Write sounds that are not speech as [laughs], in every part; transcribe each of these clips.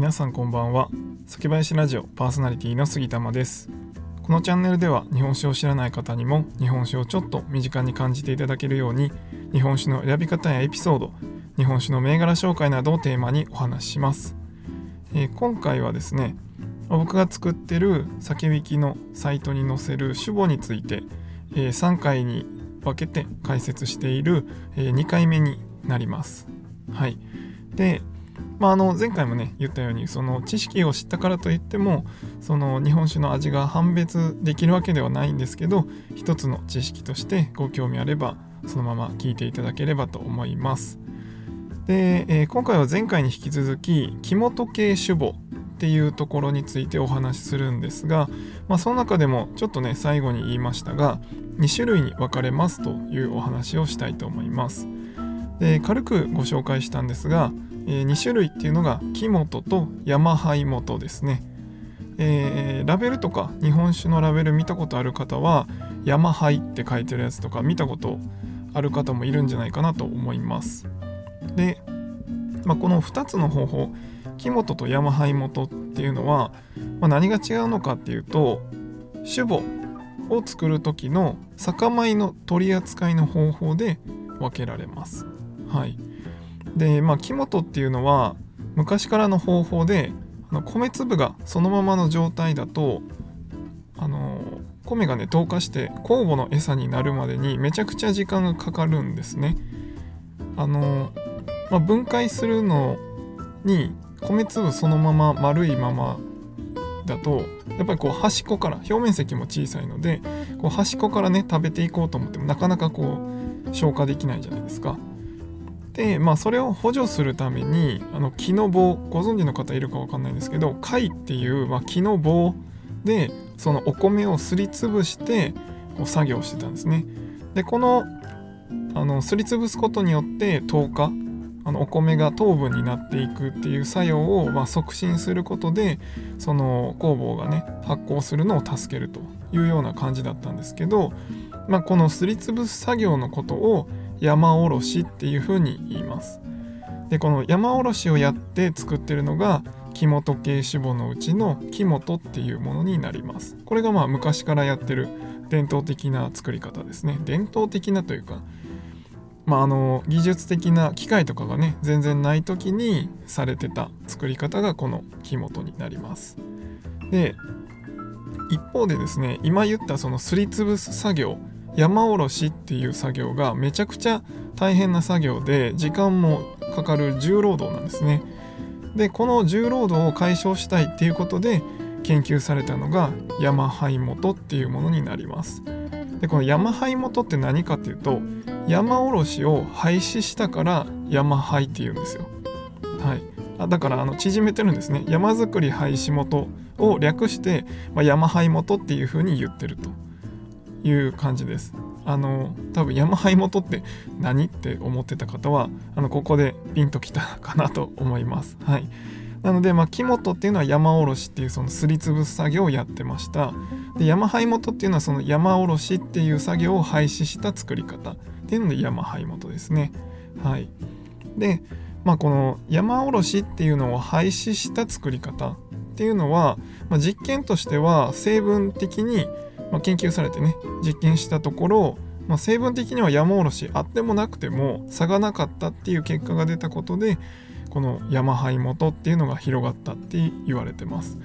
皆さんこんばんは。酒林ラジオパーソナリティの杉玉です。このチャンネルでは日本酒を知らない方にも日本酒をちょっと身近に感じていただけるように日本酒の選び方やエピソード日本酒の銘柄紹介などをテーマにお話しします、えー、今回はですね僕が作ってる酒引きのサイトに載せる酒母について、えー、3回に分けて解説している、えー、2回目になります。はい。でまあ、あの前回もね言ったようにその知識を知ったからといってもその日本酒の味が判別できるわけではないんですけど一つの知識としてご興味あればそのまま聞いていただければと思います。で、えー、今回は前回に引き続き木本系酒母っていうところについてお話しするんですが、まあ、その中でもちょっとね最後に言いましたが2種類に分かれますというお話をしたいと思います。で軽くご紹介したんですがえー、2種類っていうのが木本と山灰元ですね、えー、ラベルとか日本酒のラベル見たことある方は山灰って書いてるやつとか見たことある方もいるんじゃないかなと思います。で、まあ、この2つの方法木本と山灰元っていうのは、まあ、何が違うのかっていうと酒母を作る時の酒米の取り扱いの方法で分けられます。はい。でまあ木本っていうのは昔からの方法であの米粒がそのままの状態だとあの米がね透過して酵母の餌になるまでにめちゃくちゃ時間がかかるんですね。あのまあ、分解するのに米粒そのまま丸いままだとやっぱりこう端っこから表面積も小さいのでこう端っこからね食べていこうと思ってもなかなかこう消化できないじゃないですか。で、まあ、それを補助するためにあの木の棒ご存知の方いるか分かんないんですけど貝っていう、まあ、木の棒でそのお米をすりつぶしてこう作業してたんですね。でこのあのすりつぶすことによって糖化あのお米が糖分になっていくっていう作用を、まあ、促進することでその酵母がね発酵するのを助けるというような感じだったんですけど、まあ、このすりつぶす作業のことを山おろしっていうふうに言います。でこの山おろしをやって作ってるのが木本系脂肪のうちの木本っていうものになります。これがまあ昔からやってる伝統的な作り方ですね。伝統的なというか、まあ、あの技術的な機械とかがね全然ない時にされてた作り方がこの木本になります。で一方でですね今言ったそのすりつぶす作業山おろしっていう作業がめちゃくちゃ大変な作業で時間もかかる重労働なんですね。でこの重労働を解消したいっていうことで研究されたのが山灰元っていうものになります。でこの山灰元って何かっていうと山おろしを廃止したから山灰っていうんですよ。はい、あだからあの縮めてるんですね。山作り廃止元を略して、まあ、山灰元っていうふうに言ってると。いう感じです。あの多分山灰元って何って思ってた方はあのここでピンときたかなと思います。はい、なので、まあ、木本っていうのは山おろしっていうそのすりつぶす作業をやってました。で山灰元っていうのはその山おろしっていう作業を廃止した作り方っていうので山灰元ですね。はい、で、まあ、この山おろしっていうのを廃止した作り方っていうのは、まあ、実験としては成分的にまあ、研究されてね実験したところ、まあ、成分的には山おろしあってもなくても差がなかったっていう結果が出たことでこの山灰元っていうのが広がったって言われてます。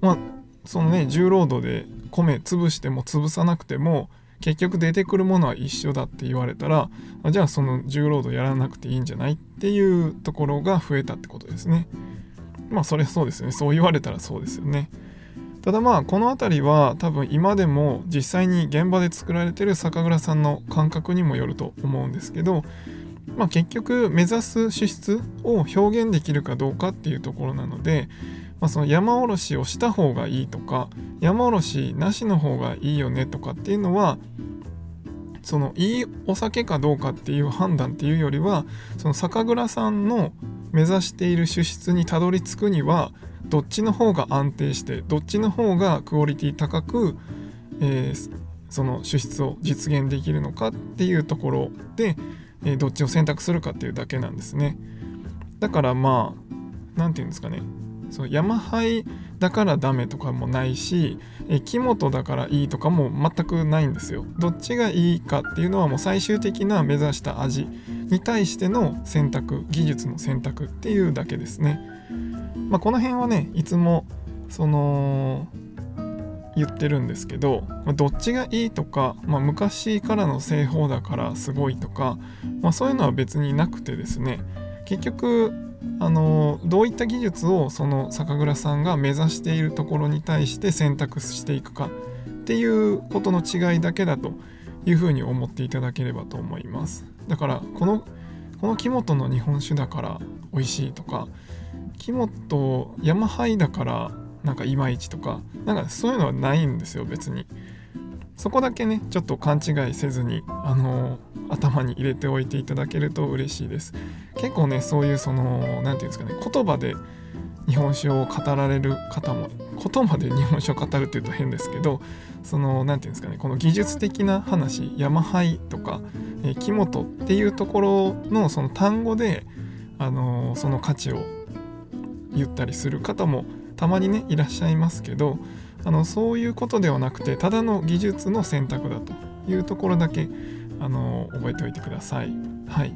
まあそのね重労働で米潰しても潰さなくても結局出てくるものは一緒だって言われたらじゃあその重労働やらなくていいんじゃないっていうところが増えたってことですね。まあそれそうですよねそう言われたらそうですよね。ただまあこの辺りは多分今でも実際に現場で作られてる酒蔵さんの感覚にもよると思うんですけど、まあ、結局目指す資質を表現できるかどうかっていうところなので、まあ、その山おろしをした方がいいとか山おろしなしの方がいいよねとかっていうのはそのいいお酒かどうかっていう判断っていうよりはその酒蔵さんの目指している主質にたどり着くにはどっちの方が安定してどっちの方がクオリティ高く、えー、その主質を実現できるのかっていうところで、えー、どっちを選択するかっていうだけなんですね。だからまあ何て言うんですかね。そう山灰だからダメとかもないしえ木本だからいいとかも全くないんですよ。どっちがいいかっていうのはもう最終的な目指した味に対しての選択技術の選択っていうだけですね、まあ、この辺はねいつもその言ってるんですけど、まあ、どっちがいいとか、まあ、昔からの製法だからすごいとか、まあ、そういうのは別になくてですね結局あのどういった技術をその酒蔵さんが目指しているところに対して選択していくかっていうことの違いだけだというふうに思っていただければと思います。だからこのこの木本の日本酒だから美味しいとか木本山ハイだからなんかいまいちとかなんかそういうのはないんですよ別に。そこだけねちょっと勘違いせずにあの頭に入れておいていただけると嬉しいです。結構ねそういうその何て言うんですかね言葉で日本酒を語られる方も言葉で日本酒を語るっていうと変ですけどその何て言うんですかねこの技術的な話山灰とか、えー、木本っていうところのその単語で、あのー、その価値を言ったりする方もたまにねいらっしゃいますけどあのそういうことではなくてただの技術の選択だというところだけあの覚えておいてください。はい、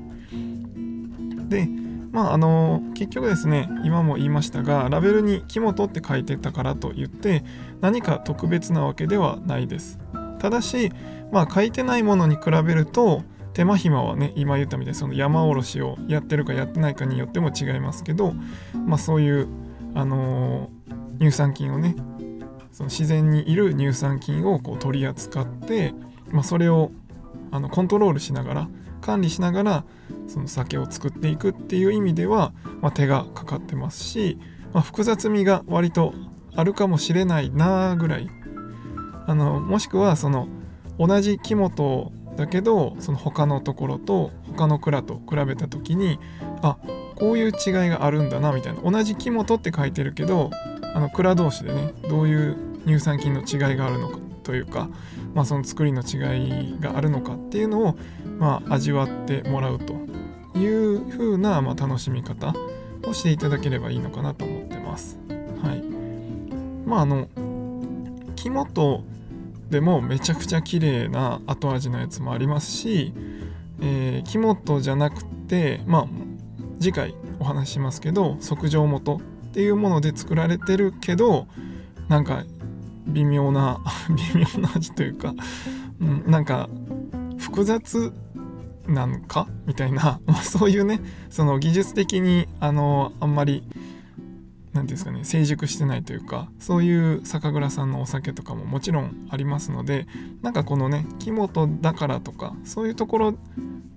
でまああの結局ですね今も言いましたがラベルに「木本」って書いてたからといって何か特別なわけではないです。ただし、まあ、書いてないものに比べると手間暇はね今言ったみたいにその山おろしをやってるかやってないかによっても違いますけど、まあ、そういう、あのー、乳酸菌をねその自然にいる乳酸菌をこう取り扱って、まあ、それをあのコントロールしながら管理しながらその酒を作っていくっていう意味では、まあ、手がかかってますし、まあ、複雑味が割とあるかもしれないなぐらい。あのもしくはその同じ木本だけどその他のところと他の蔵と比べた時にあこういう違いがあるんだなみたいな同じ木本って書いてるけどあの蔵同士でねどういう乳酸菌の違いがあるのかというか、まあ、その作りの違いがあるのかっていうのを、まあ、味わってもらうという風な、まあ、楽しみ方をしていただければいいのかなと思ってます。はい。まああの木本でもめちゃくちゃ綺麗な後味のやつもありますし、えー、木本じゃなくてまあ次回お話しますけど測定元っていうもので作られてるけどなんか微妙な [laughs] 微妙な味というか、うん、なんか複雑なのか？みたいな、[laughs] まあ、そういうねその技術的にあのあんまり何ですかね成熟してないというかそういう酒蔵さんのお酒とかももちろんありますのでなんかこのね木本だからとかそういうところ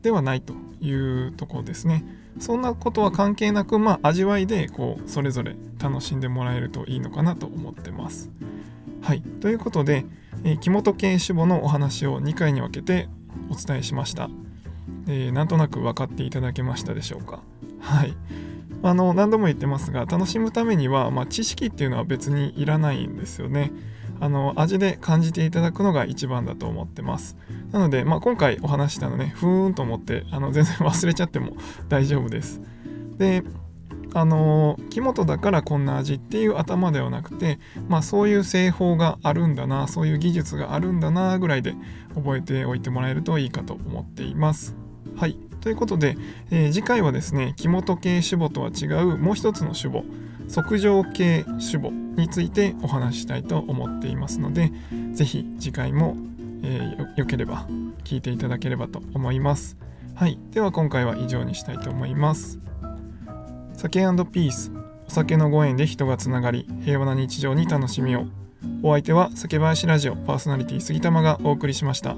ではないというところですね。そんなことは関係なくまあ味わいでこうそれぞれ楽しんでもらえるといいのかなと思ってます。はい。ということで、えー、木本系志母のお話を2回に分けてお伝えしました、えー、なんとなく分かっていただけましたでしょうか。はい。あの何度も言ってますが楽しむためには、まあ、知識っていうのは別にいらないんですよね。あの味で感じていただくのが一番だと思ってます。なので、まあ、今回お話したのねふーんと思ってあの全然忘れちゃっても [laughs] 大丈夫です。であの木本だからこんな味っていう頭ではなくて、まあ、そういう製法があるんだなそういう技術があるんだなぐらいで覚えておいてもらえるといいかと思っています。はいということで、えー、次回はですね木本系種母とは違うもう一つの種母測定系種母についてお話ししたいと思っていますので是非次回も、えー、よければ聞いていただければと思います。はい。では今回は以上にしたいと思います。酒ピースお酒のご縁で人がつながり平和な日常に楽しみを。お相手は酒林ラジオパーソナリティ杉玉がお送りしました。